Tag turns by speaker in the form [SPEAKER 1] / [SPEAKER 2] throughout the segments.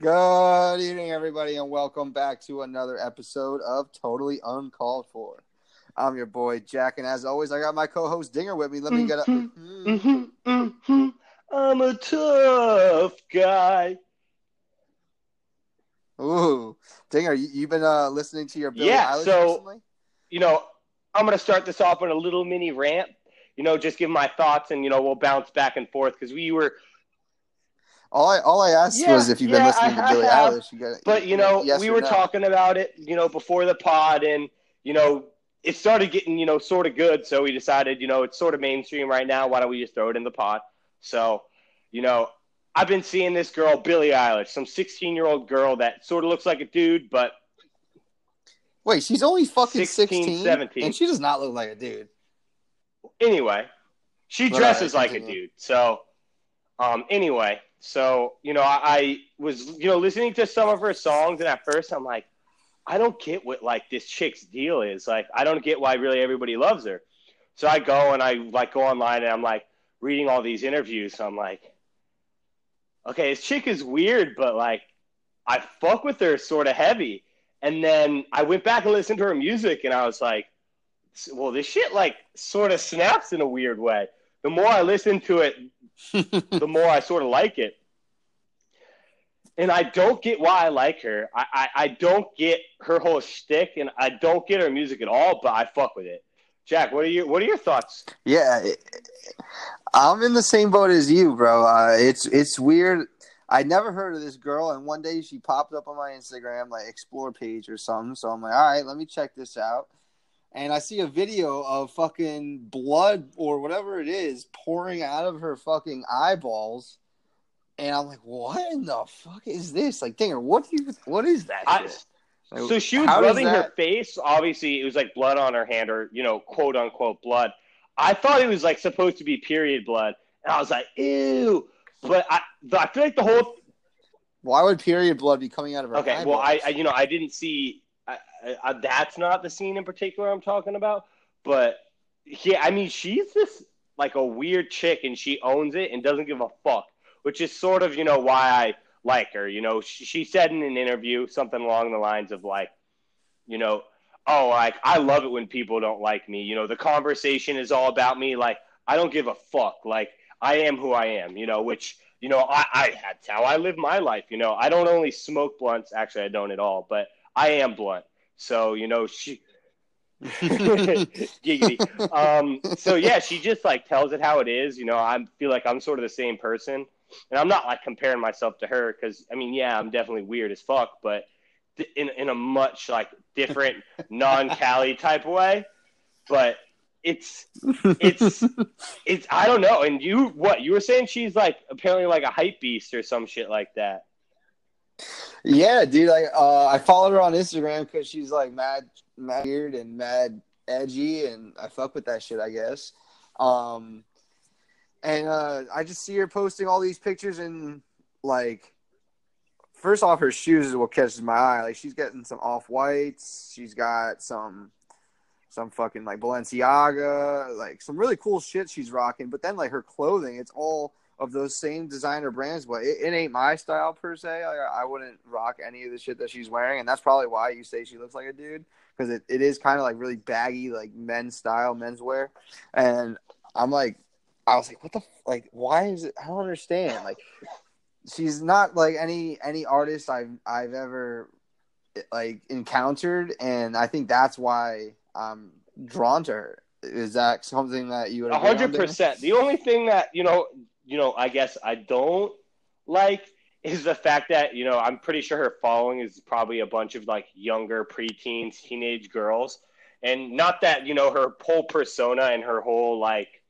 [SPEAKER 1] Good evening, everybody, and welcome back to another episode of Totally Uncalled For. I'm your boy Jack, and as always, I got my co-host Dinger with me. Let me get a.
[SPEAKER 2] Mm-hmm, mm-hmm, mm-hmm. I'm a tough guy.
[SPEAKER 1] Ooh, Dinger, you, you've been uh, listening to your Billie
[SPEAKER 2] Yeah,
[SPEAKER 1] Eilish
[SPEAKER 2] so-
[SPEAKER 1] recently?
[SPEAKER 2] You know, I'm gonna start this off with a little mini rant. You know, just give my thoughts, and you know, we'll bounce back and forth because we were.
[SPEAKER 1] All I all I asked
[SPEAKER 2] Yeah,
[SPEAKER 1] was if you've been
[SPEAKER 2] yeah,
[SPEAKER 1] listening
[SPEAKER 2] I
[SPEAKER 1] to Billie
[SPEAKER 2] have.
[SPEAKER 1] Eilish. You got,
[SPEAKER 2] But you know,
[SPEAKER 1] yes
[SPEAKER 2] we were
[SPEAKER 1] no?
[SPEAKER 2] talking about it. You know, before the pod, and you know, it started getting you know sort of good. So we decided, you know, it's sort of mainstream right now. Why don't we just throw it in the pot? So, you know, I've been seeing this girl, Billie Eilish, some 16 year old girl that sort of looks like a dude, but
[SPEAKER 1] Wait, she's only fucking
[SPEAKER 2] 16,
[SPEAKER 1] 16,
[SPEAKER 2] 17.
[SPEAKER 1] and she does not look like a dude.
[SPEAKER 2] anyway, she dresses
[SPEAKER 1] uh,
[SPEAKER 2] like a dude. So, um, anyway, so you know, I, I was you know listening to some of her songs, and at first I'm like, I don't get what like this chick's deal is. Like, I don't get why really everybody loves her. So I go and I like go online and I'm like reading all these interviews. So I'm like, okay, this chick is weird, but like, I fuck with her sort of heavy. And then I went back and listened to her music, and I was like, well, this shit like sort of snaps in a weird way. The more I listen to it, the more I sort of like it. And I don't get why I like her. I, I, I don't get her whole shtick, and I don't get her music at all. But I fuck with it. Jack, what are your what are your thoughts?
[SPEAKER 1] Yeah, I'm in the same boat as you, bro. Uh, it's it's weird. I never heard of this girl, and one day she popped up on my Instagram, like explore page or something. So I'm like, all right, let me check this out. And I see a video of fucking blood or whatever it is pouring out of her fucking eyeballs, and I'm like, what in the fuck is this? Like, Dinger, what do you? What is that?
[SPEAKER 2] I,
[SPEAKER 1] shit? Like,
[SPEAKER 2] so she was
[SPEAKER 1] how does
[SPEAKER 2] rubbing her face. Obviously, it was like blood on her hand, or you know, quote unquote blood. I thought it was like supposed to be period blood, and I was like, ew. But I, I feel like the whole
[SPEAKER 1] Why would period blood be coming out of her?
[SPEAKER 2] Okay, well, I. I you know I didn't see. I, that's not the scene in particular I'm talking about, but yeah, I mean she's just like a weird chick, and she owns it and doesn't give a fuck, which is sort of you know why I like her. You know, she, she said in an interview something along the lines of like, you know, oh, like I love it when people don't like me. You know, the conversation is all about me. Like I don't give a fuck. Like I am who I am. You know, which you know I, I that's how I live my life. You know, I don't only smoke blunts. Actually, I don't at all, but I am blunt. So you know she. Giggity. Um, so yeah, she just like tells it how it is. You know, I feel like I'm sort of the same person, and I'm not like comparing myself to her because I mean, yeah, I'm definitely weird as fuck, but th- in in a much like different non-Cali type way. But it's it's it's I don't know. And you what you were saying? She's like apparently like a hype beast or some shit like that.
[SPEAKER 1] Yeah, dude. I uh, I followed her on Instagram because she's like mad, mad weird and mad edgy, and I fuck with that shit. I guess. Um, and uh, I just see her posting all these pictures and like, first off, her shoes is what catches my eye. Like she's getting some off whites. She's got some, some fucking like Balenciaga, like some really cool shit she's rocking. But then like her clothing, it's all of those same designer brands, but it, it ain't my style per se. Like, I wouldn't rock any of the shit that she's wearing, and that's probably why you say she looks like a dude because it, it is kind of like really baggy, like men's style, menswear. And I'm like, I was like, what the like? Why is it? I don't understand. Like, she's not like any any artist I've I've ever like encountered, and I think that's why I'm drawn to her. Is that something that you would
[SPEAKER 2] hundred percent. The only thing that you know, you know, I guess I don't like is the fact that you know I'm pretty sure her following is probably a bunch of like younger preteens, teenage girls, and not that you know her whole persona and her whole like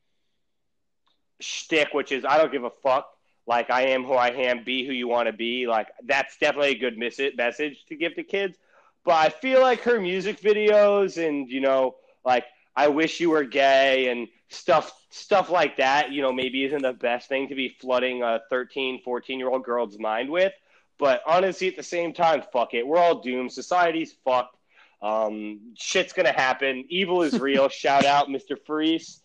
[SPEAKER 2] shtick, which is I don't give a fuck. Like I am who I am, be who you want to be. Like that's definitely a good mes- message to give to kids. But I feel like her music videos and you know, like I wish you were gay and stuff stuff like that, you know, maybe isn't the best thing to be flooding a 13, 14 year old girl's mind with. But honestly, at the same time, fuck it. We're all doomed. Society's fucked. Um, shit's gonna happen. Evil is real. Shout out, Mr. Freeze.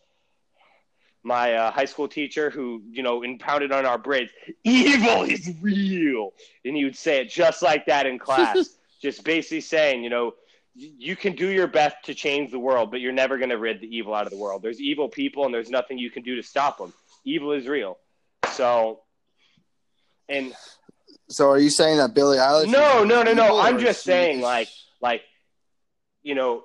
[SPEAKER 2] my uh, high school teacher who you know impounded on our braids. Evil is real, and he would say it just like that in class, just basically saying, you know, you can do your best to change the world, but you're never going to rid the evil out of the world. There's evil people, and there's nothing you can do to stop them. Evil is real. So, and
[SPEAKER 1] so are you saying that Billie Eilish?
[SPEAKER 2] no, no, no, no. I'm just saying, like, like, you know,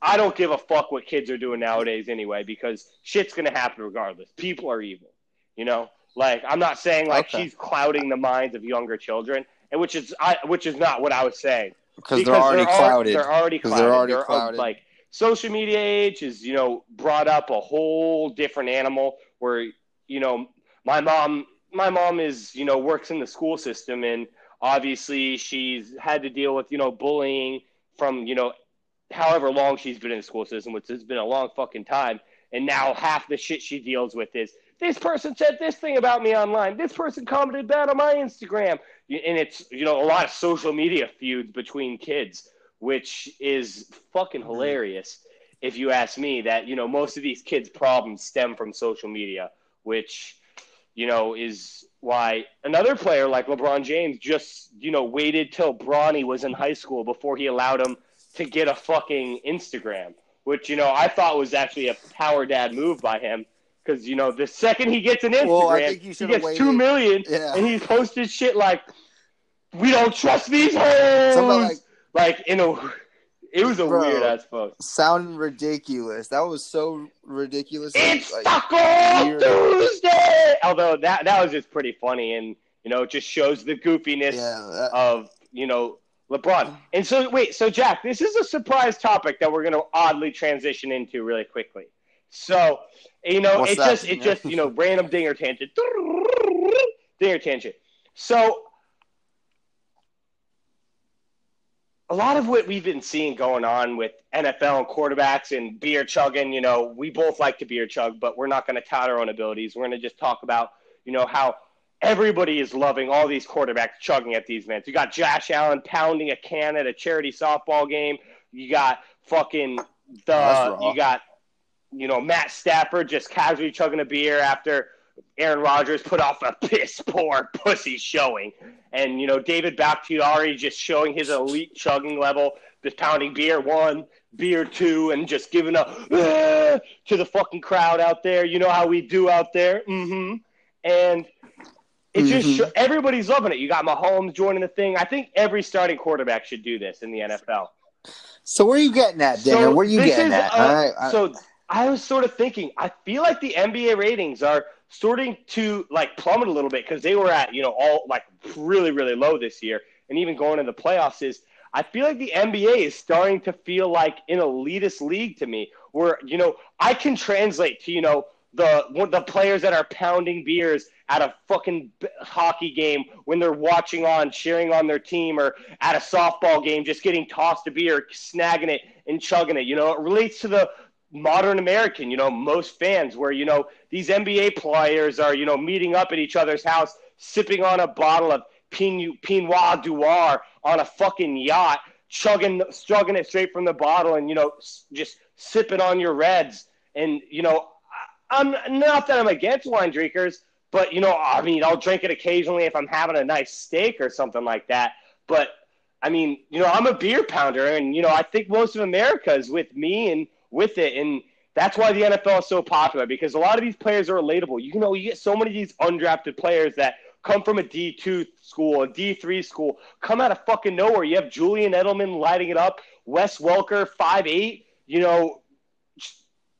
[SPEAKER 2] I don't give a fuck what kids are doing nowadays anyway, because shit's gonna happen regardless. People are evil, you know. Like, I'm not saying like
[SPEAKER 1] Okay.
[SPEAKER 2] she's clouding the minds of younger children, and which is I, which is not what I was saying
[SPEAKER 1] because they're already
[SPEAKER 2] al-
[SPEAKER 1] clouded.
[SPEAKER 2] They're already clouded.
[SPEAKER 1] they're already
[SPEAKER 2] uh,
[SPEAKER 1] clouded.
[SPEAKER 2] like social media age is, you know, brought up a whole different animal where, you know, my mom my mom is, you know, works in the school system and obviously she's had to deal with, you know, bullying from, you know, however long she's been in the school system, which has been a long fucking time. And now half the shit she deals with is this person said this thing about me online. This person commented bad on my Instagram. And it's, you know, a lot of social media feuds between kids, which is fucking
[SPEAKER 1] Mhm.
[SPEAKER 2] hilarious. If you ask me, that, you know, most of these kids' problems stem from social media, which, you know, is why another player like LeBron James just, you know, waited till Bronny was in high school before he allowed him to get a fucking Instagram, which, you know, I thought was actually a power dad move by him. Because, you know, the second he gets an Instagram,
[SPEAKER 1] Well,
[SPEAKER 2] he gets
[SPEAKER 1] waited.
[SPEAKER 2] two million
[SPEAKER 1] Yeah.
[SPEAKER 2] and he posted shit like, we don't trust these hoes.
[SPEAKER 1] Like
[SPEAKER 2] like, in a, it was a
[SPEAKER 1] Bro.
[SPEAKER 2] weird ass post.
[SPEAKER 1] sound ridiculous. That was so ridiculous.
[SPEAKER 2] It's
[SPEAKER 1] like,
[SPEAKER 2] Taco. Tuesday. Although that that was just pretty funny, and you know, it just shows the goofiness
[SPEAKER 1] yeah, that-
[SPEAKER 2] of you know LeBron. Oh. And so, wait, so Jack, this is a surprise topic that we're going to oddly transition into really quickly. So, you know,
[SPEAKER 1] What's
[SPEAKER 2] it
[SPEAKER 1] that?
[SPEAKER 2] just it just you know random dinger tangent, dinger tangent. So. A lot of what we've been seeing going on with NFL and quarterbacks and beer chugging, you know, we both like to beer chug, but we're not going to tout our own abilities. We're going to just talk about, you know, how everybody is loving all these quarterbacks chugging at these events. You got Josh Allen pounding a can at a charity softball game. You got fucking the you got you know Matt Stafford just casually chugging a beer after Aaron Rodgers put off a piss poor pussy showing, and you know David Bakhtiari just showing his elite chugging level, just pounding beer one, beer two, and just giving a to the fucking crowd out there. You know how we do out there, mm-hmm. And it just
[SPEAKER 1] Mhm.
[SPEAKER 2] sho- everybody's loving it. You got Mahomes joining the thing. I think every starting quarterback should do this in the NFL.
[SPEAKER 1] So where are you getting at, Dinger? where are you getting
[SPEAKER 2] is,
[SPEAKER 1] at?
[SPEAKER 2] uh,
[SPEAKER 1] I, I,
[SPEAKER 2] so I was sort of thinking, I feel like the NBA ratings are starting to like plummet a little bit because they were at you know all like really really low this year, and even going into the playoffs is. I feel like the NBA is starting to feel like an elitist league to me, where you know I can translate to you know the the players that are pounding beers at a fucking hockey game when they're watching on cheering on their team or at a softball game just getting tossed a beer snagging it and chugging it you know? It relates to the modern american you know most fans where you know these nba players are you know meeting up at each other's house sipping on a bottle of Pin- pinot noir on a fucking yacht chugging chugging it straight from the bottle and you know just sipping on your reds and you know I'm not that I'm against wine drinkers, but you know, I mean, I'll drink it occasionally if I'm having a nice steak or something like that. But I mean, you know, I'm a beer pounder, and you know, I think most of America is with me and with it, and that's why the NFL is so popular because a lot of these players are relatable. You know, you get so many of these undrafted players that come from a D2 school, a D3 school, come out of fucking nowhere. You have Julian Edelman lighting it up, Wes Welker, five eight. You know,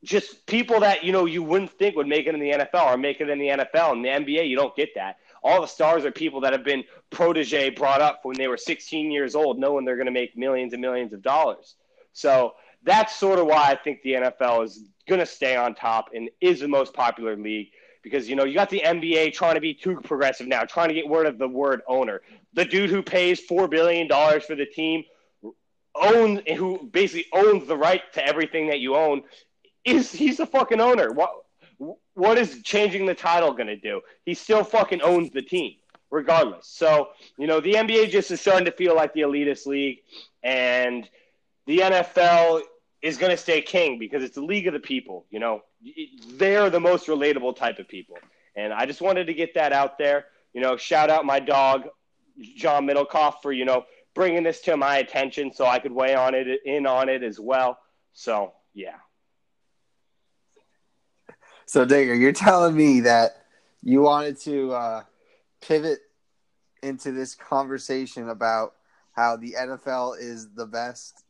[SPEAKER 2] just people that you know you wouldn't think would make it in the NFL or make it in the NFL. In the NBA, you don't get that. All the stars are people that have been protege brought up when they were 16 years old, knowing they're going to make millions and millions of dollars. So that's sort of why I think the NFL is going to stay on top and is the most popular league because you know you got the NBA trying to be too progressive now, trying to get rid of the word owner. The dude who pays four billion dollars for the team, own who basically owns the right to everything that you own, is he's the fucking owner. What what is changing the title going to do? He still fucking owns the team, regardless. So you know the NBA just is starting to feel like the elitist league, and the NFL is going to stay king because it's the league of the people. You know, they're the most relatable type of people. And I just wanted to get that out there. You know, shout out my dog, John Middlecoff, for, you know, bringing this to my attention so I could weigh on it in on it as well. So, yeah.
[SPEAKER 1] So, Dinger, you're telling me that you wanted to uh, pivot into this conversation about how the NFL is the best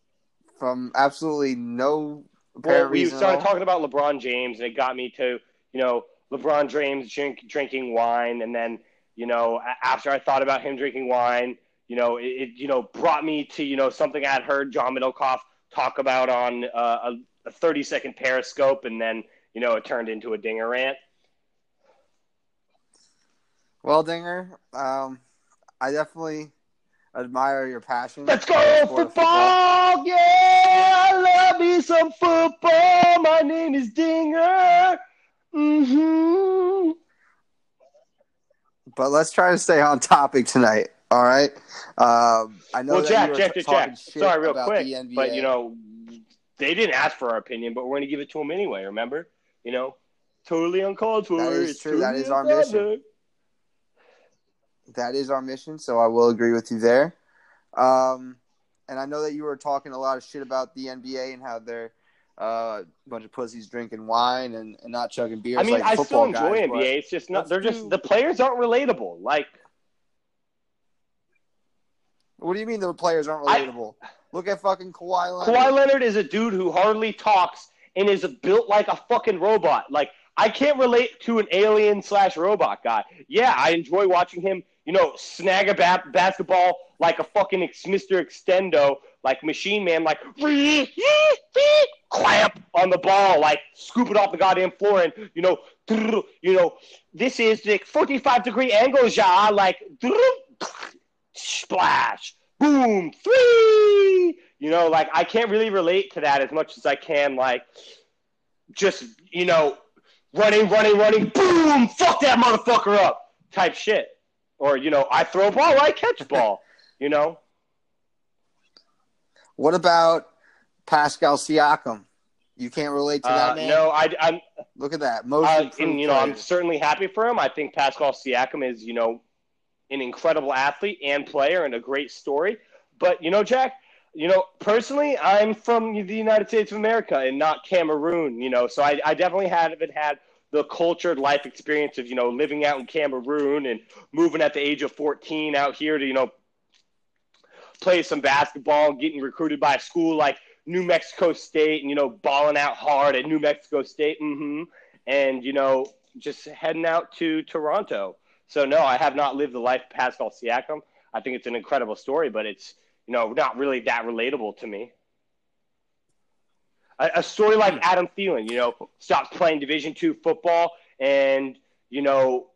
[SPEAKER 1] from absolutely no
[SPEAKER 2] well, we started talking about LeBron James, and it got me to, you know, LeBron James drink, drinking wine, and then, you know, after I thought about him drinking wine, you know, it, it you know brought me to you know something I had heard John Middlecoff talk about on uh, a, a 30 second Periscope, and then you know it turned into a dinger rant.
[SPEAKER 1] Well, Dinger, um, I definitely admire your passion.
[SPEAKER 2] Let's go football. football! Yeah, I love me some football. My name is Dinger. Mm-hmm.
[SPEAKER 1] But let's try to stay on topic tonight. All right. Um, I know.
[SPEAKER 2] Well, Jack, Jack, Jack, Jack. Sorry, real quick, but you know, they didn't ask for our opinion, but we're going to give it to them anyway. Remember, you know, totally uncalled for.
[SPEAKER 1] That is true.
[SPEAKER 2] Totally
[SPEAKER 1] that is our mission that is our mission. So I will agree with you there. Um, and I know that you were talking a lot of shit about the NBA and how they're uh, a bunch of pussies drinking wine and, and not chugging beers.
[SPEAKER 2] I mean,
[SPEAKER 1] like
[SPEAKER 2] I still enjoy
[SPEAKER 1] guys,
[SPEAKER 2] NBA. It's just not. They're do... just the players aren't relatable. Like,
[SPEAKER 1] what do you mean the players aren't relatable? I... Look at fucking Kawhi
[SPEAKER 2] Leonard. Kawhi Leonard is a dude who hardly talks and is built like a fucking robot. Like, I can't relate to an alien slash robot guy. Yeah, I enjoy watching him you know, snag a bat- basketball like a fucking Mr. Extendo, like Machine Man, like clamp on the ball, like scoop it off the goddamn floor, and you know, you know, this is the 45 degree angle, ja, like splash, boom, three. You know, like I can't really relate to that as much as I can, like just you know, running, running, running, boom, fuck that motherfucker up, type shit. Or, you know, I throw a ball, I catch ball, you know?
[SPEAKER 1] What about Pascal Siakam? You can't relate to that
[SPEAKER 2] uh,
[SPEAKER 1] man.
[SPEAKER 2] No, I, I'm.
[SPEAKER 1] Look at that
[SPEAKER 2] motion. Uh, and you know, I'm certainly happy for him. I think Pascal Siakam is, you know, an incredible athlete and player and a great story. But you know, Jack, you know, personally, I'm from the United States of America and not Cameroon. You know, so I, I definitely haven't had the cultured life experience of you know living out in Cameroon and moving at the age of 14 out here to you know play some basketball and getting recruited by a school like New Mexico State and you know balling out hard at New Mexico State mm-hmm, and you know just heading out to Toronto. So no, I have not lived the life of Pascal Siakam. I think it's an incredible story, but it's you know not really that relatable to me. A, a story like hmm. Adam Thielen, you know, stops playing Division two football and you know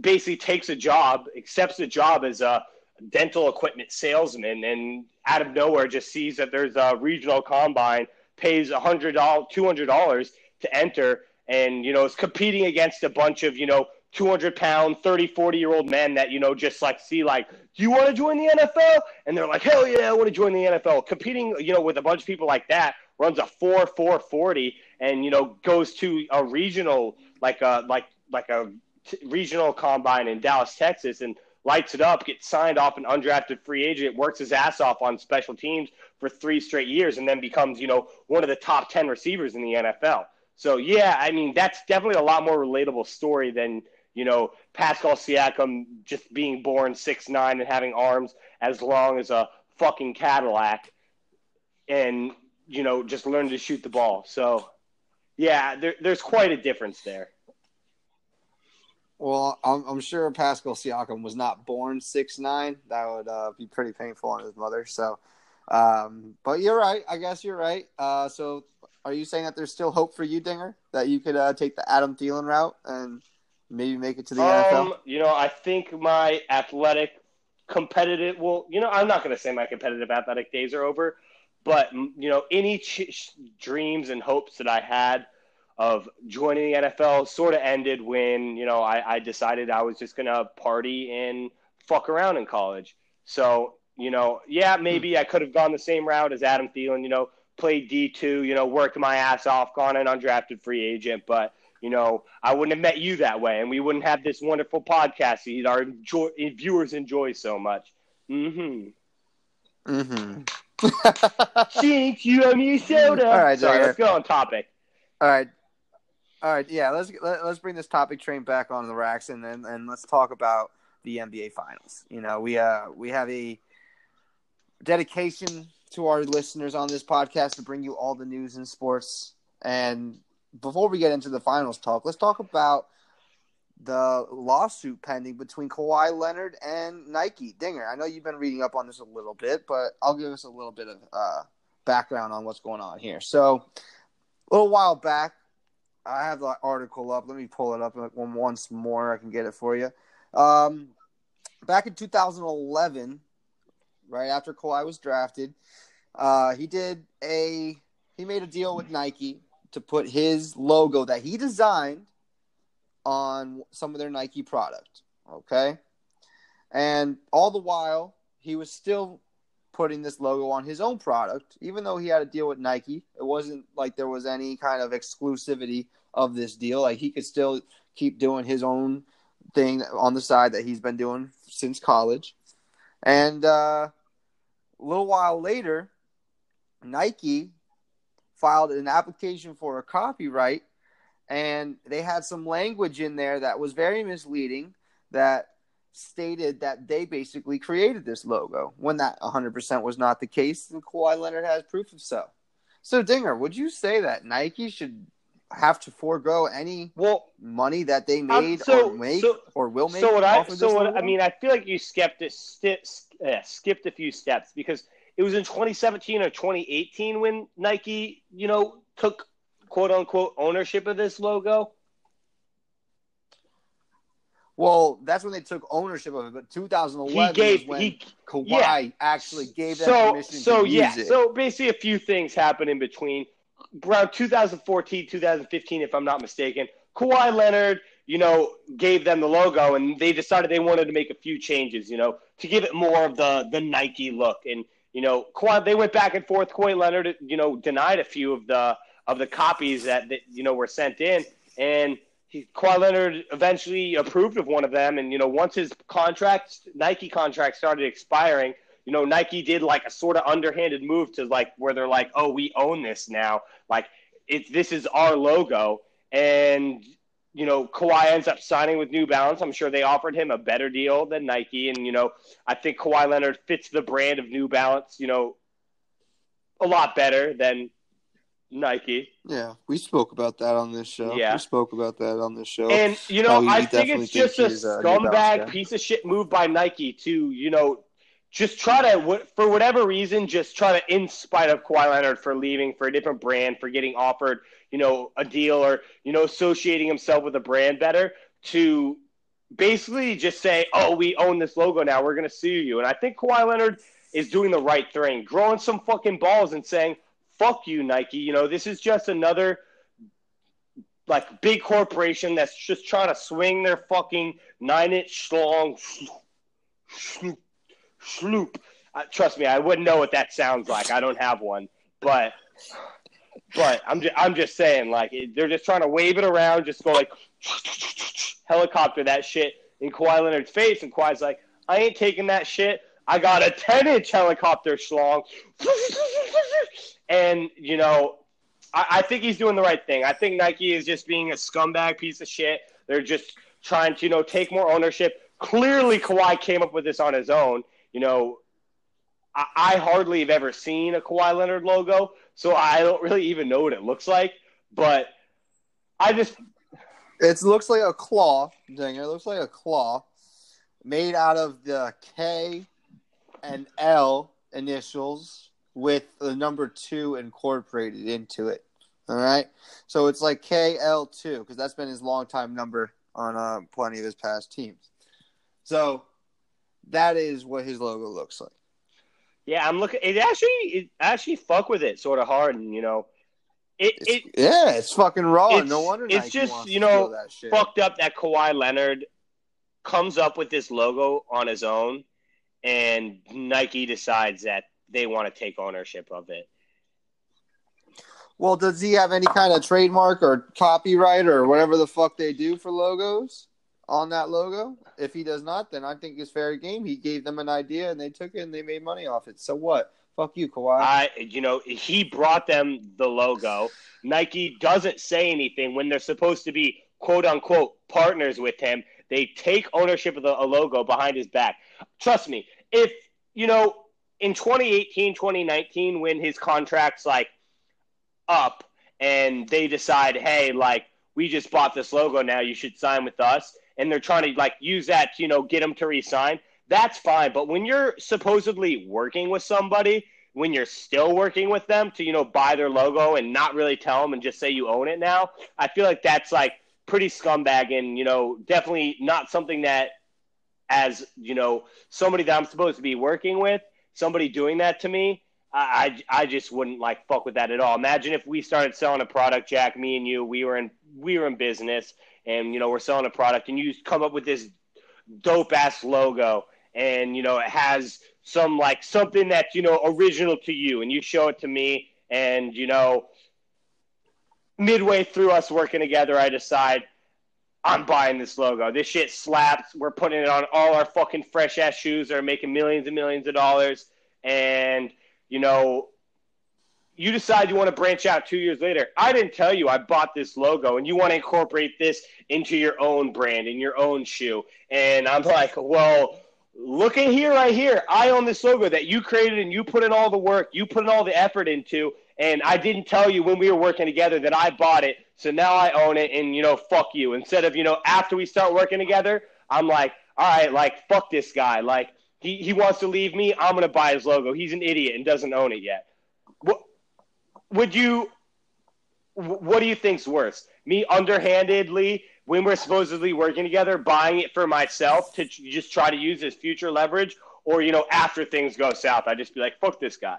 [SPEAKER 2] basically takes a job, accepts a job as a dental equipment salesman, and out of nowhere just sees that there's a regional combine, pays a hundred dollars, two hundred dollars to enter, and you know is competing against a bunch of you know 200 pound 30 40 year old men that you know just like see like do you want to join the nfl and they're like hell yeah i want to join the nfl competing you know with a bunch of people like that runs a four four forty, and you know goes to a regional like a like like a t- regional combine in Dallas, Texas, and lights it up, gets signed off an undrafted free agent, works his ass off on special teams for three straight years, and then becomes you know one of the top ten receivers in the NFL. So yeah, I mean that's definitely a lot more relatable story than you know Pascal Siakam just being born six nine and having arms as long as a fucking Cadillac, and you know, just learn to shoot the ball. So, yeah, there, there's quite a difference there.
[SPEAKER 1] Well, I'm, I'm, sure Pascal Siakam was not born six nine. That would uh, be pretty painful on his mother. So, um, but you're right. I guess you're right. Uh, so, are you saying that there's still hope for you, Dinger, that you could uh, take the Adam Thielen route and maybe make it to the um, NFL?
[SPEAKER 2] You know, I think my athletic, competitive. Well, you know, I'm not going to say my competitive athletic days are over, but you know, any ch- dreams and hopes that I had of joining the NFL sort of ended when you know I, I decided I was just gonna party and fuck around in college. So you know, yeah, maybe I could have gone the same route as Adam Thielen. You know, played D two, you know, worked my ass off, gone an undrafted free agent, but you know, I wouldn't have met you that way, and we wouldn't have this wonderful podcast that our enjoy, viewers enjoy so much. Mm-hmm.
[SPEAKER 1] Mm-hmm.
[SPEAKER 2] Jinx, you owe me a soda.
[SPEAKER 1] All right,
[SPEAKER 2] sorry. Let's go on topic.
[SPEAKER 1] All right. All right, yeah, let's let, let's bring this topic train back on the racks and then and let's talk about the NBA finals. You know, we uh we have a dedication to our listeners on this podcast to bring you all the news in sports. And before we get into the finals talk, let's talk about the lawsuit pending between Kawhi Leonard and Nike. Dinger, I know you've been reading up on this a little bit, but I'll give us a little bit of uh, background on what's going on here. So, a little while back, I have the article up. Let me pull it up one once more. I can get it for you. Um, back in 2011, right after Kawhi was drafted, uh, he did a he made a deal with Nike to put his logo that he designed on some of their Nike product. Okay, and all the while he was still putting this logo on his own product, even though he had a deal with Nike. It wasn't like there was any kind of exclusivity of this deal. Like he could still keep doing his own thing on the side that he's been doing since college. And uh, a little while later, Nike filed an application for a copyright, and they had some language in there that was very misleading that stated that they basically created this logo when that 100% was not the case, and Kawhi Leonard has proof of so. So, Dinger, would you say that Nike should have to forego any
[SPEAKER 2] Well,
[SPEAKER 1] money that they made
[SPEAKER 2] so-
[SPEAKER 1] or make
[SPEAKER 2] so-
[SPEAKER 1] or will make?
[SPEAKER 2] so what I so what. I mean, I feel like you skipped it, sti- uh, skipped a few steps because it was in 2017 or 2018 when Nike, you know, took quote unquote ownership of this logo.
[SPEAKER 1] Well, that's when they took ownership of it. But 2011
[SPEAKER 2] He gave
[SPEAKER 1] when
[SPEAKER 2] he
[SPEAKER 1] Kawhi
[SPEAKER 2] yeah.
[SPEAKER 1] actually gave them
[SPEAKER 2] so
[SPEAKER 1] permission
[SPEAKER 2] so
[SPEAKER 1] to
[SPEAKER 2] yeah
[SPEAKER 1] use it.
[SPEAKER 2] so basically a few things happened in between around 2014 2015 if i'm not mistaken Kawhi leonard you know gave them the logo and they decided they wanted to make a few changes you know to give it more of the the nike look and you know Kawhi, they went back and forth. Kawhi leonard you know denied a few of the of the copies that, that you know were sent in. And he, Kawhi Leonard eventually approved of one of them, and you know once his contract, Nike contract started expiring, you know Nike did like a sort of underhanded move to like where they're like, oh, we own this now, like it's this is our logo, and you know Kawhi ends up signing with New Balance. I'm sure they offered him a better deal than Nike, and you know I think Kawhi Leonard fits the brand of New Balance, you know, a lot better than Nike.
[SPEAKER 1] yeah, we spoke about that on this show.
[SPEAKER 2] Yeah.
[SPEAKER 1] we spoke about that on this show.
[SPEAKER 2] And you know, I think it's just
[SPEAKER 1] uh, a a
[SPEAKER 2] scumbag
[SPEAKER 1] guy.
[SPEAKER 2] piece of shit move by Nike to you know just try to for whatever reason just try to in spite of Kawhi Leonard for leaving for a different brand for getting offered you know a deal or you know associating himself with a brand better to basically just say oh we own this logo now we're gonna sue you and I think Kawhi Leonard is doing the right thing growing some fucking balls and saying fuck you Nike you know this is just another like big corporation that's just trying to swing their fucking nine inch long sloop. sloop. Uh, trust me, I wouldn't know what that sounds like. I don't have one, but but I'm just I'm just saying like they're just trying to wave it around, just go like helicopter that shit in Kawhi Leonard's face, and Kawhi's like, I ain't taking that shit. I got a 10 inch helicopter schlong. And, you know, I, I think he's doing the right thing. I think Nike is just being a scumbag piece of shit. They're just trying to, you know, take more ownership. Clearly, Kawhi came up with this on his own. You know, I, I hardly have ever seen a Kawhi Leonard logo, so I don't really even know what it looks like. But I just,
[SPEAKER 1] It looks like a claw, Dinger. It looks like a claw made out of the K and L initials with the number two incorporated into it. All right. So it's like KL2 because that's been his longtime number on uh, plenty of his past teams. So that is what his logo looks like.
[SPEAKER 2] Yeah, I'm looking. It actually, it actually fuck with it sort of hard, and you know, it
[SPEAKER 1] It's,
[SPEAKER 2] it
[SPEAKER 1] yeah, it's fucking raw.
[SPEAKER 2] it's-
[SPEAKER 1] no wonder
[SPEAKER 2] it's
[SPEAKER 1] Nike
[SPEAKER 2] just, you know, fucked up that Kawhi Leonard comes up with this logo on his own, and Nike decides that they want to take ownership of it.
[SPEAKER 1] Well, does he have any kind of trademark or copyright or whatever the fuck they do for logos on that logo? If he does not, then I think it's fair game. He gave them an idea and they took it and they made money off it. So what? Fuck you, Kawhi.
[SPEAKER 2] I, you know, he brought them the logo. Nike doesn't say anything when they're supposed to be quote unquote partners with him. They take ownership of the logo behind his back. Trust me, if you know in 2018, 2019, when his contract's like up and they decide, hey, like we just bought this logo now, you should sign with us, and they're trying to like use that, to, you know, get him to resign. That's fine, but when you're supposedly working with somebody, when you're still working with them to you know buy their logo and not really tell them and just say you own it now, I feel like that's like pretty scumbag and you know definitely not something that as you know somebody that I'm supposed to be working with, somebody doing that to me, I, I, I just wouldn't like fuck with that at all. Imagine if we started selling a product, Jack, me and you, we were in we were in business, and you know we're selling a product, and you come up with this dope ass logo, and you know it has some like something that's you know original to you, and you show it to me, and you know midway through us working together, I decide I'm buying this logo. This shit slaps. We're putting it on all our fucking fresh ass shoes that are making millions and millions of dollars. And, you know, you decide you want to branch out two years later. I didn't tell you I bought this logo and you want to incorporate this into your own brand and your own shoe. And I'm like, well, look at here, right here. I own this logo that you created and you put in all the work, you put in all the effort into. And I didn't tell you when we were working together that I bought it so now I own it and, you know, fuck you. Instead of, you know, after we start working together, I'm like, all right, like, fuck this guy. Like, he, he wants to leave me. I'm going to buy his logo. He's an idiot and doesn't own it yet. Would you, what do you think's worse? Me underhandedly, when we're supposedly working together, buying it for myself to just try to use as future leverage? Or, you know, after things go south, I just be like, fuck this guy.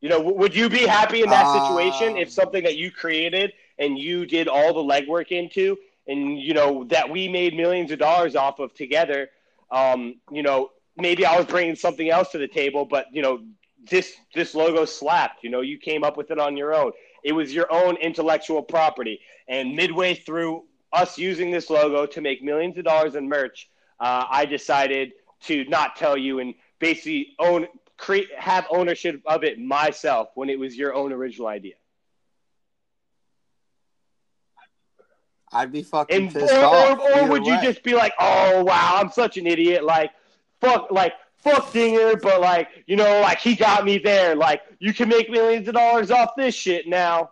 [SPEAKER 2] You know, would you be happy in that situation if um, something that you created and you did all the legwork into, and you know that we made millions of dollars off of together? Um, you know, maybe I was bringing something else to the table, but you know, this this logo slapped. You know, you came up with it on your own. It was your own intellectual property, and midway through us using this logo to make millions of dollars in merch, uh, I decided to not tell you and basically own create have ownership of it myself when it was your own original idea.
[SPEAKER 1] I'd be fucking
[SPEAKER 2] and,
[SPEAKER 1] pissed
[SPEAKER 2] or,
[SPEAKER 1] off.
[SPEAKER 2] Or, or would way. you just be like, "Oh wow, I'm such an idiot." Like, fuck, like fuck Dinger, but like you know, like he got me there. Like you can make millions of dollars off this shit now.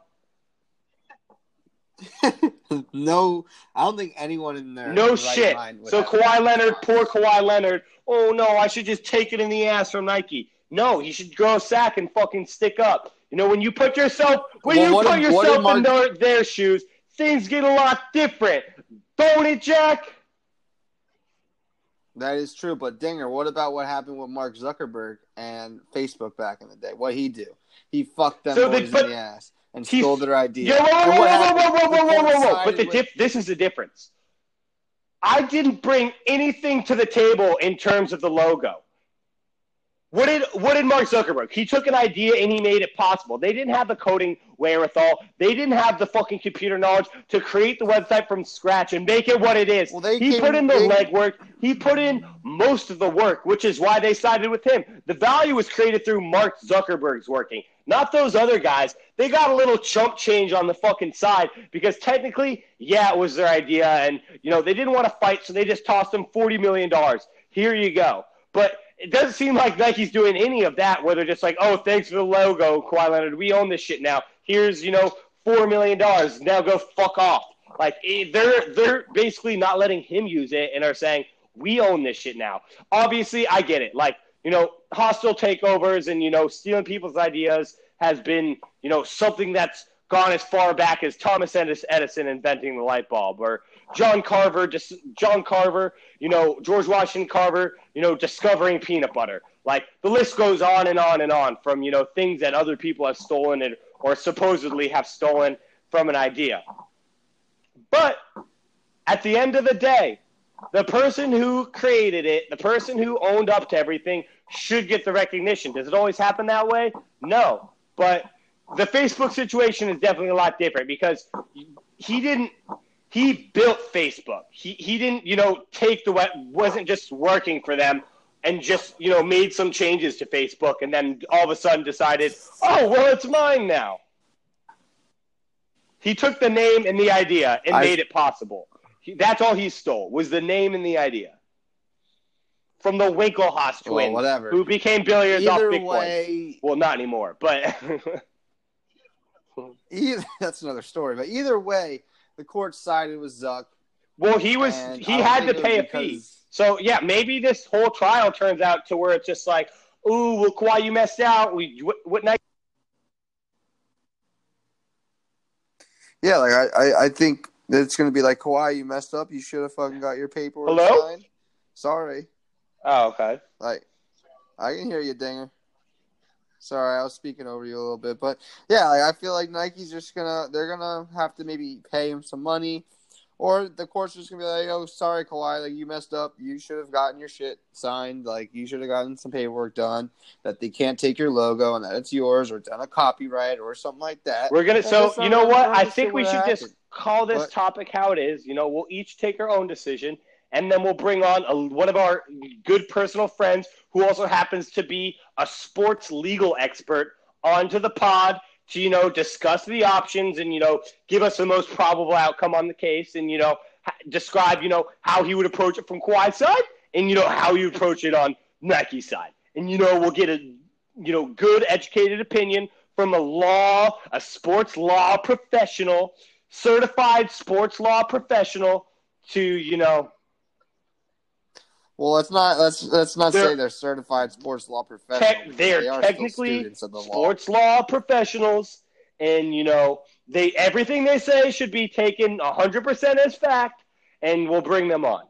[SPEAKER 1] no, I don't think anyone in there.
[SPEAKER 2] No shit. so Kawhi Leonard, poor Kawhi Leonard. Oh no, I should just take it in the ass from Nike. No, he should grow a sack and fucking stick up. You know, when you put yourself when well, you put yourself Mark... in their, their shoes, things get a lot different. Don't it, Jack?
[SPEAKER 1] That is true, but Dinger, what about what happened with Mark Zuckerberg and Facebook back in the day? What he do? He fucked them so boys the, in the ass and stole their idea.
[SPEAKER 2] Yeah, whoa, whoa, whoa, whoa, whoa, whoa, whoa, whoa, whoa! But the dif- this is the difference. I didn't bring anything to the table in terms of the logo. What did what did Mark Zuckerberg? He took an idea and he made it possible. They didn't have the coding wherewithal. They didn't have the fucking computer knowledge to create the website from scratch and make it what it is. Well, he came, put in the they... legwork. He put in most of the work, which is why they sided with him. The value was created through Mark Zuckerberg's working, not those other guys. They got a little chump change on the fucking side because technically, yeah, it was their idea, and you know they didn't want to fight, so they just tossed him forty million dollars. Here you go. But it doesn't seem like Nike's doing any of that where they're just like, oh, thanks for the logo, Kawhi Leonard. We own this shit now. Here's, you know, $4 million. Now go fuck off. Like, eh, they're, they're basically not letting him use it and are saying, we own this shit now. Obviously, I get it. Like, you know, hostile takeovers and, you know, stealing people's ideas has been, you know, something that's gone as far back as Thomas Edison inventing the light bulb or John Carver, just John Carver, you know, George Washington Carver, you know, discovering peanut butter. Like the list goes on and on and on from, you know, things that other people have stolen and, or supposedly have stolen from an idea. But at the end of the day, the person who created it, the person who owned up to everything should get the recognition. Does it always happen that way? No. But the Facebook situation is definitely a lot different because he didn't he built Facebook. He he didn't, you know, take the what wasn't just working for them and just, you know, made some changes to Facebook and then all of a sudden decided, "Oh, well, it's mine now." He took the name and the idea and I, made it possible. He, that's all he stole was the name and the idea from the Winklevoss twins, well, whatever. who became billionaires Either off Bitcoin. Way, well, not anymore, but
[SPEAKER 1] either, that's another story. But either way, the court sided with Zuck.
[SPEAKER 2] Well, he was he had to pay a fee. So yeah, maybe this whole trial turns out to where it's just like, ooh, well, Kawhi, you messed out. We what, what night?
[SPEAKER 1] Yeah, like I, I, I think it's gonna be like Kawhi, you messed up. You should have fucking got your paperwork Hello? signed. Sorry.
[SPEAKER 2] Oh, okay.
[SPEAKER 1] Like, I can hear you, Dinger. Sorry, I was speaking over you a little bit, but yeah, like, I feel like Nike's just gonna they're gonna have to maybe pay him some money, or the court's just gonna be like, "Oh, sorry, Kawhi, like you messed up. You should have gotten your shit signed. Like you should have gotten some paperwork done that they can't take your logo and that it's yours, or done a copyright or something like that."
[SPEAKER 2] We're gonna. So you know what? I think we should happened. just call this but, topic how it is. You know, we'll each take our own decision and then we'll bring on a, one of our good personal friends who also happens to be a sports legal expert onto the pod to you know discuss the options and you know give us the most probable outcome on the case and you know describe you know how he would approach it from Kawhi's side and you know how you approach it on Nike's side. And you know we'll get a you know good educated opinion from a law a sports law professional certified sports law professional to you know
[SPEAKER 1] well, let's not let's let's not they're, say they're certified sports law professionals.
[SPEAKER 2] Te- they're they technically sports law. law professionals, and you know they everything they say should be taken hundred percent as fact, and we'll bring them on.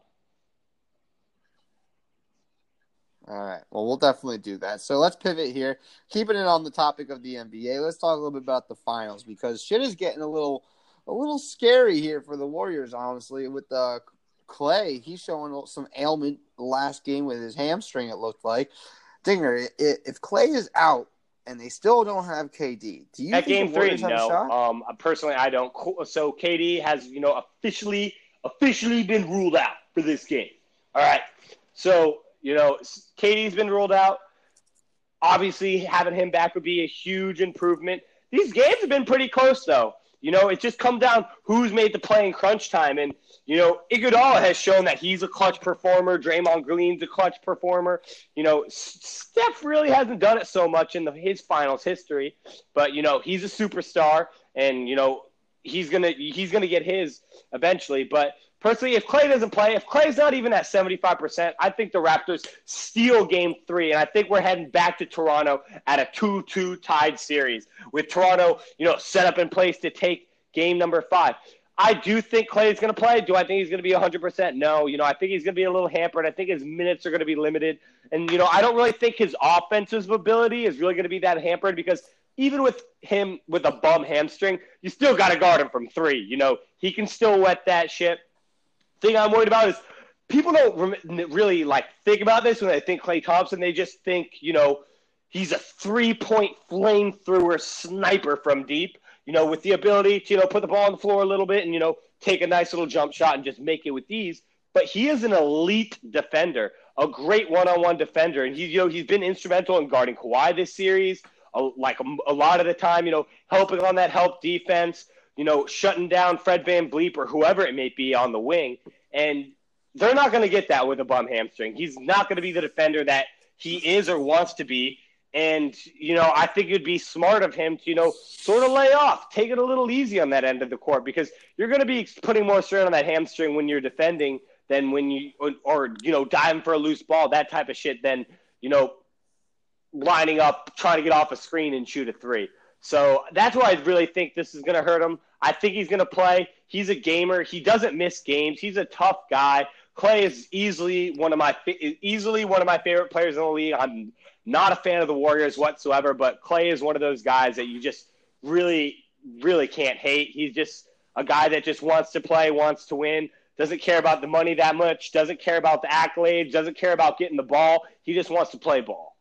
[SPEAKER 1] All right. Well, we'll definitely do that. So let's pivot here. Keeping it on the topic of the NBA, let's talk a little bit about the finals because shit is getting a little a little scary here for the Warriors, honestly, with the Klay, he's showing some ailment last game with his hamstring. It looked like. Dinger, if Klay is out and they still don't have KD, do you
[SPEAKER 2] at game three? No, um, personally, I don't. So KD has you know officially officially been ruled out for this game. All right, so you know KD's been ruled out. Obviously, having him back would be a huge improvement. These games have been pretty close, though. You know, it just comes down who's made the play in crunch time. And, you know, Iguodala has shown that he's a clutch performer. Draymond Green's a clutch performer. You know, Steph really hasn't done it so much in the, his finals history, but, you know, he's a superstar and, you know, he's going to he's going to get his eventually, but Personally, if Klay doesn't play, if Klay's not even at 75%, I think the Raptors steal game three. And I think we're heading back to Toronto at a 2 2 tied series with Toronto, you know, set up in place to take game number five. I do think Klay is going to play. Do I think he's going to be 100%? No. You know, I think he's going to be a little hampered. I think his minutes are going to be limited. And, you know, I don't really think his offensive ability is really going to be that hampered because even with him with a bum hamstring, you still got to guard him from three. You know, he can still wet that shit thing I'm worried about is people don't really like think about this when they think Klay Thompson. They just think, you know, he's a three point flamethrower sniper from deep, you know, with the ability to, you know, put the ball on the floor a little bit and, you know, take a nice little jump shot and just make it with ease. But he is an elite defender, a great one on one defender. And he, you know, he's been instrumental in guarding Kawhi this series, a, like a, a lot of the time, you know, helping on that help defense you know, shutting down Fred VanVleet or whoever it may be on the wing. And they're not going to get that with a bum hamstring. He's not going to be the defender that he is or wants to be. And, you know, I think it'd be smart of him to, you know, sort of lay off, take it a little easy on that end of the court because you're going to be putting more strain on that hamstring when you're defending than when you, or, or, you know, diving for a loose ball, that type of shit, than, you know, lining up, trying to get off a screen and shoot a three. So that's why I really think this is going to hurt him. I think he's going to play. He's a gamer. He doesn't miss games. He's a tough guy. Klay is easily one of my easily one of my favorite players in the league. I'm not a fan of the Warriors whatsoever, but Klay is one of those guys that you just really really can't hate. He's just a guy that just wants to play, wants to win, doesn't care about the money that much, doesn't care about the accolades, doesn't care about getting the ball. He just wants to play ball.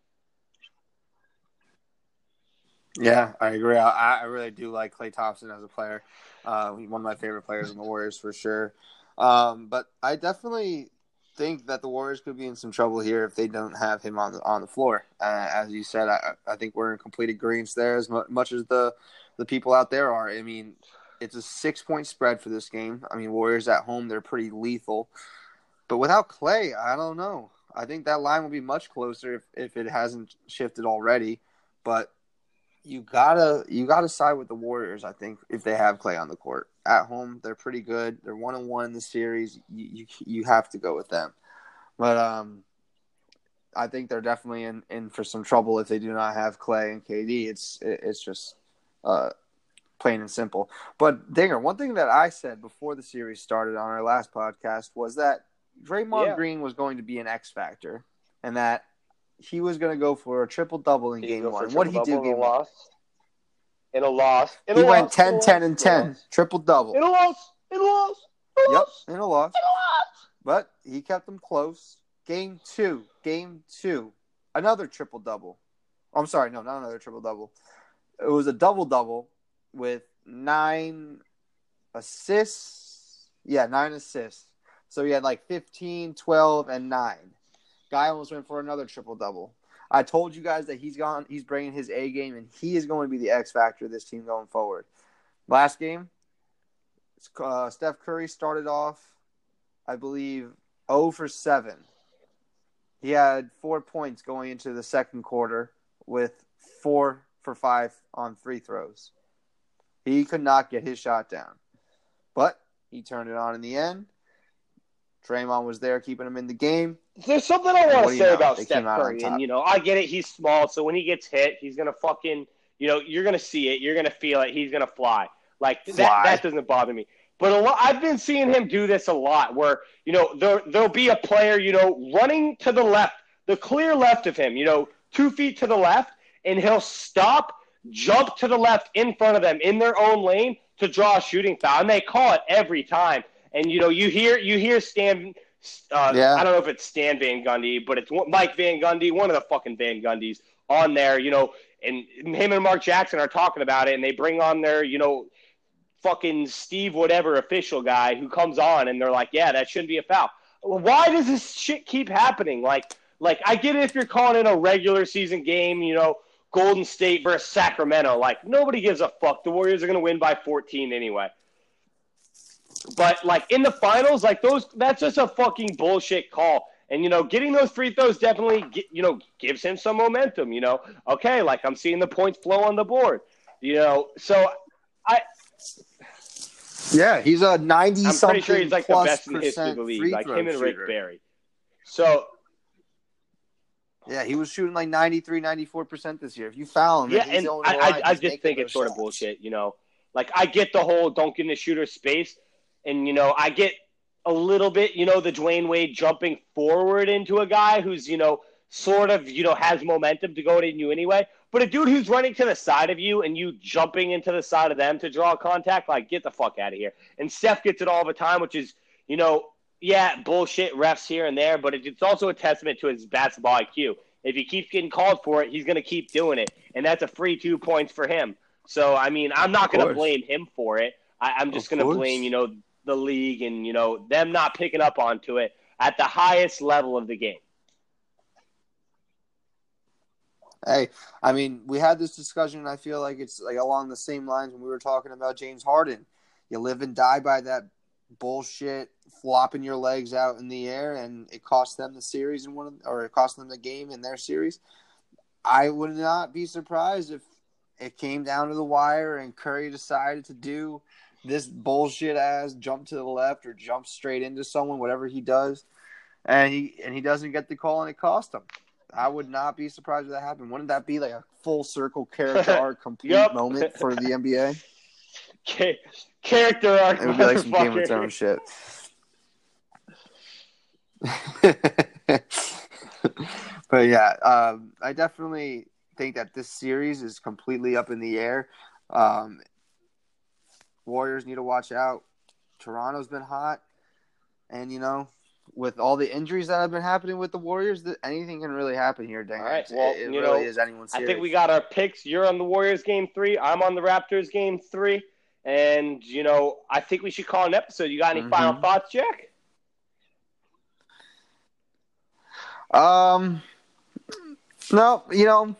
[SPEAKER 1] Yeah, I agree. I, I really do like Klay Thompson as a player. Uh, one of my favorite players in the Warriors for sure. Um, but I definitely think that the Warriors could be in some trouble here if they don't have him on the on the floor. Uh, as you said, I, I think we're in complete agreement there as much as the the people out there are. I mean, it's a six point spread for this game. I mean, Warriors at home, they're pretty lethal. But without Klay, I don't know. I think that line will be much closer if, if it hasn't shifted already. But you gotta you gotta side with the Warriors. I think if they have Klay on the court at home, they're pretty good. They're one and one in the series. You, you you have to go with them. But um, I think they're definitely in, in for some trouble if they do not have Klay and KD. It's it's just uh, plain and simple. But Dinger, one thing that I said before the series started on our last podcast was that Draymond yeah. Green was going to be an X factor, and that he was going to go for a triple double in game one. What did he do? Game
[SPEAKER 2] loss. In a loss. In
[SPEAKER 1] he
[SPEAKER 2] a
[SPEAKER 1] went
[SPEAKER 2] loss.
[SPEAKER 1] 10, 10, and 10. Triple double.
[SPEAKER 2] In a loss. In a loss. In a
[SPEAKER 1] yep,
[SPEAKER 2] loss.
[SPEAKER 1] in a loss.
[SPEAKER 2] In a loss.
[SPEAKER 1] But he kept them close. Game two. Game two. Another triple double. Oh, I'm sorry. No, not another triple double. It was a double double with nine assists. Yeah, nine assists. So he had like 15, 12, and 9. Guy almost went for another triple double. I told you guys that he's gone. He's bringing his A game, and he is going to be the X factor of this team going forward. Last game, uh, Steph Curry started off, I believe, 0 for 7. He had four points going into the second quarter with four for five on free throws. He could not get his shot down, but he turned it on in the end. Draymond was there keeping him in the game.
[SPEAKER 2] There's something I want to say know? about they Steph Curry, and you know, I get it. He's small, so when he gets hit, he's gonna fucking, you know, you're gonna see it, you're gonna feel it. He's gonna fly. Like fly. that. That doesn't bother me. But a lot, I've been seeing him do this a lot, where you know there there'll be a player, you know, running to the left, the clear left of him, you know, two feet to the left, and he'll stop, jump to the left in front of them in their own lane to draw a shooting foul, and they call it every time. And you know, you hear you hear Stan. Uh, yeah. I don't know if it's Stan Van Gundy, but it's Mike Van Gundy, one of the fucking Van Gundys on there. You know, and him and Mark Jackson are talking about it, and they bring on their you know fucking Steve whatever official guy who comes on, and they're like, yeah, that shouldn't be a foul. Why does this shit keep happening? Like, like I get it if you're calling in a regular season game, you know. Golden State versus Sacramento. Like nobody gives a fuck. The Warriors are going to win by 14 anyway. But like in the finals, like those, that's just a fucking bullshit call. And you know, getting those free throws definitely, you know, gives him some momentum. You know, okay, like I'm seeing the points flow on the board. You know, so I.
[SPEAKER 1] Yeah, he's a ninety. I'm pretty sure he's
[SPEAKER 2] like the best in the history of the league, like him and shooter. Rick Barry. So.
[SPEAKER 1] Yeah, he was shooting like 93, 94% this year. If you foul him,
[SPEAKER 2] yeah, and I, I, I just think it's sort of bullshit. You know, like I get the whole don't get in the shooter space, and, you know, I get a little bit, you know, the Dwyane Wade jumping forward into a guy who's, you know, sort of, you know, has momentum to go to you anyway. But a dude who's running to the side of you and you jumping into the side of them to draw contact, like, get the fuck out of here. And Steph gets it all the time, which is, you know, yeah, bullshit refs here and there, but it's also a testament to his basketball IQ. If he keeps getting called for it, he's going to keep doing it. And that's a free two points for him. So, I mean, I'm not going to blame him for it. I, am just going to blame, you know, the league and you know them not picking up onto it at the highest level of the game.
[SPEAKER 1] Hey, I mean, we had this discussion. I feel like it's like along the same lines when we were talking about James Harden. You live and die by that bullshit flopping your legs out in the air, and it cost them the series in one, of, or it cost them the game in their series. I would not be surprised if it came down to the wire and Curry decided to do this bullshit ass jump to the left or jump straight into someone, whatever he does, and he and he doesn't get the call and it cost him. I would not be surprised if that happened. Wouldn't that be like a full circle character arc complete yep. moment for the NBA?
[SPEAKER 2] character arc.
[SPEAKER 1] It would be like some Game of Thrones shit. but yeah, um, I definitely think that this series is completely up in the air. Um, Warriors need to watch out. Toronto's been hot, and you know with all the injuries that have been happening with the Warriors, that anything can really happen here, Dinger.
[SPEAKER 2] All right, well,
[SPEAKER 1] it, it
[SPEAKER 2] you
[SPEAKER 1] really
[SPEAKER 2] know,
[SPEAKER 1] is anyone's
[SPEAKER 2] I think we got our picks. You're on the Warriors game three. I'm on the Raptors game three. And, you know, I think we should call an episode. You got any
[SPEAKER 1] Mhm.
[SPEAKER 2] final thoughts, Jack?
[SPEAKER 1] Um, no, you know,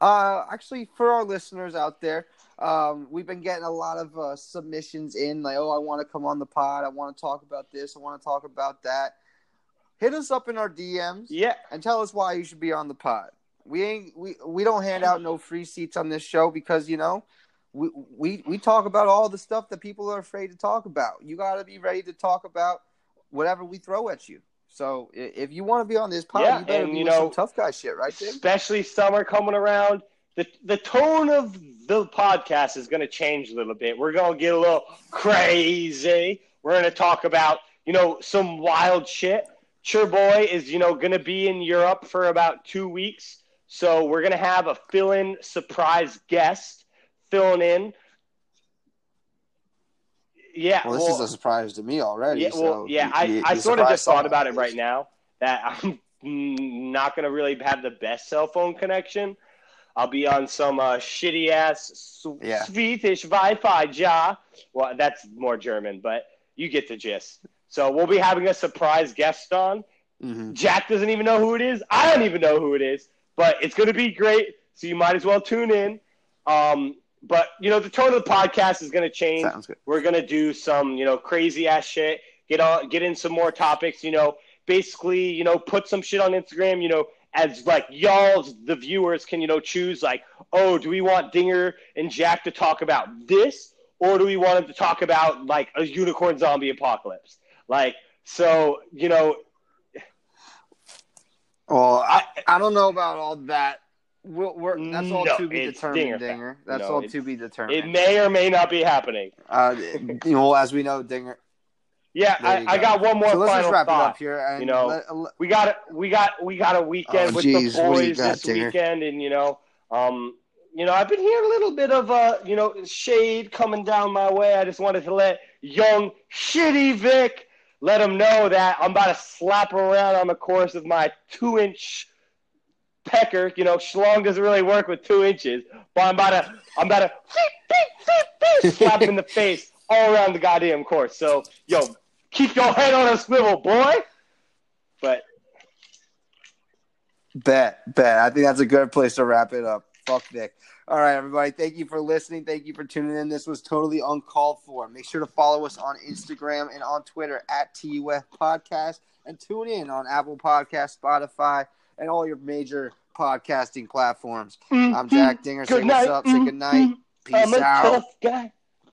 [SPEAKER 1] uh, actually, for our listeners out there, um, we've been getting a lot of uh, submissions in, like, oh, I want to come on the pod, I want to talk about this, I want to talk about that. Hit us up in our DMs
[SPEAKER 2] Yeah.
[SPEAKER 1] and tell us why you should be on the pod. We ain't we we don't hand out no free seats on this show because you know we we we talk about all the stuff that people are afraid to talk about. You got to be ready to talk about whatever we throw at you. So if you want to be on this pod,
[SPEAKER 2] Yeah,
[SPEAKER 1] you better
[SPEAKER 2] and,
[SPEAKER 1] be
[SPEAKER 2] you know,
[SPEAKER 1] some tough guy shit, right,
[SPEAKER 2] especially summer coming around. The the tone of the podcast is going to change a little bit. We're going to get a little crazy. We're going to talk about you know some wild shit. Sure boy is you know going to be in Europe for about two weeks, so we're going to have a fill-in surprise guest filling in. Yeah,
[SPEAKER 1] Well, this is a surprise to me already.
[SPEAKER 2] yeah,
[SPEAKER 1] so
[SPEAKER 2] well, yeah.
[SPEAKER 1] you-
[SPEAKER 2] I,
[SPEAKER 1] you-
[SPEAKER 2] I sort of just thought about it right now that I'm not going to really have the best cell phone connection. I'll be on some uh, shitty ass
[SPEAKER 1] Yeah.
[SPEAKER 2] Swedish Wi-Fi, ja. Well, that's more German, but you get the gist. So we'll be having a surprise guest on.
[SPEAKER 1] Mhm.
[SPEAKER 2] Jack doesn't even know who it is. I don't even know who it is, but it's going to be great. So you might as well tune in. Um, but you know, the tone of the podcast is going to change.
[SPEAKER 1] Sounds good.
[SPEAKER 2] We're gonna do some, you know, crazy ass shit. Get on, get in some more topics. You know, basically, you know, put some shit on Instagram. You know, as like y'all, the viewers can, you know, choose like, oh, do we want Dinger and Jack to talk about this, or do we want them to talk about like a unicorn zombie apocalypse? Like, so you know,
[SPEAKER 1] Well, I, I don't know about all that. We're, we're, that's all
[SPEAKER 2] No,
[SPEAKER 1] to be determined,
[SPEAKER 2] Dinger
[SPEAKER 1] Dinger. That's
[SPEAKER 2] No,
[SPEAKER 1] all to be determined.
[SPEAKER 2] it may or may not be happening.
[SPEAKER 1] uh, you know, as we know, Dinger.
[SPEAKER 2] Yeah, I,
[SPEAKER 1] you
[SPEAKER 2] I got one more
[SPEAKER 1] So let's
[SPEAKER 2] final
[SPEAKER 1] just wrap
[SPEAKER 2] thought.
[SPEAKER 1] it up here. And
[SPEAKER 2] you know,
[SPEAKER 1] let- let-
[SPEAKER 2] we got a, we got we got a weekend
[SPEAKER 1] Oh,
[SPEAKER 2] with
[SPEAKER 1] geez,
[SPEAKER 2] the
[SPEAKER 1] what do you
[SPEAKER 2] boys this weekend, and you know, um, you know, I've been hearing a little bit of uh, you know, shade coming down my way. I just wanted to let young shitty Vic let him know that I'm about to slap around on the course of my two inch pecker. You know, Schlong doesn't really work with two inches, but I'm about to I'm about to slap him in the face all around the goddamn course. So, yo, keep your head on a swivel, boy. But
[SPEAKER 1] Bet, bet. I think that's a good place to wrap it up. Fuck Vic. All right, everybody. Thank you for listening. Thank you for tuning in. This was totally uncalled for. Make sure to follow us on Instagram and on Twitter at TUF Podcast and tune in on Apple Podcast, Spotify, and all your major podcasting platforms. I'm mm-hmm. Jack Dinger. Say
[SPEAKER 2] Good
[SPEAKER 1] what's
[SPEAKER 2] night.
[SPEAKER 1] up. Say good night. Peace
[SPEAKER 2] I'm a
[SPEAKER 1] out.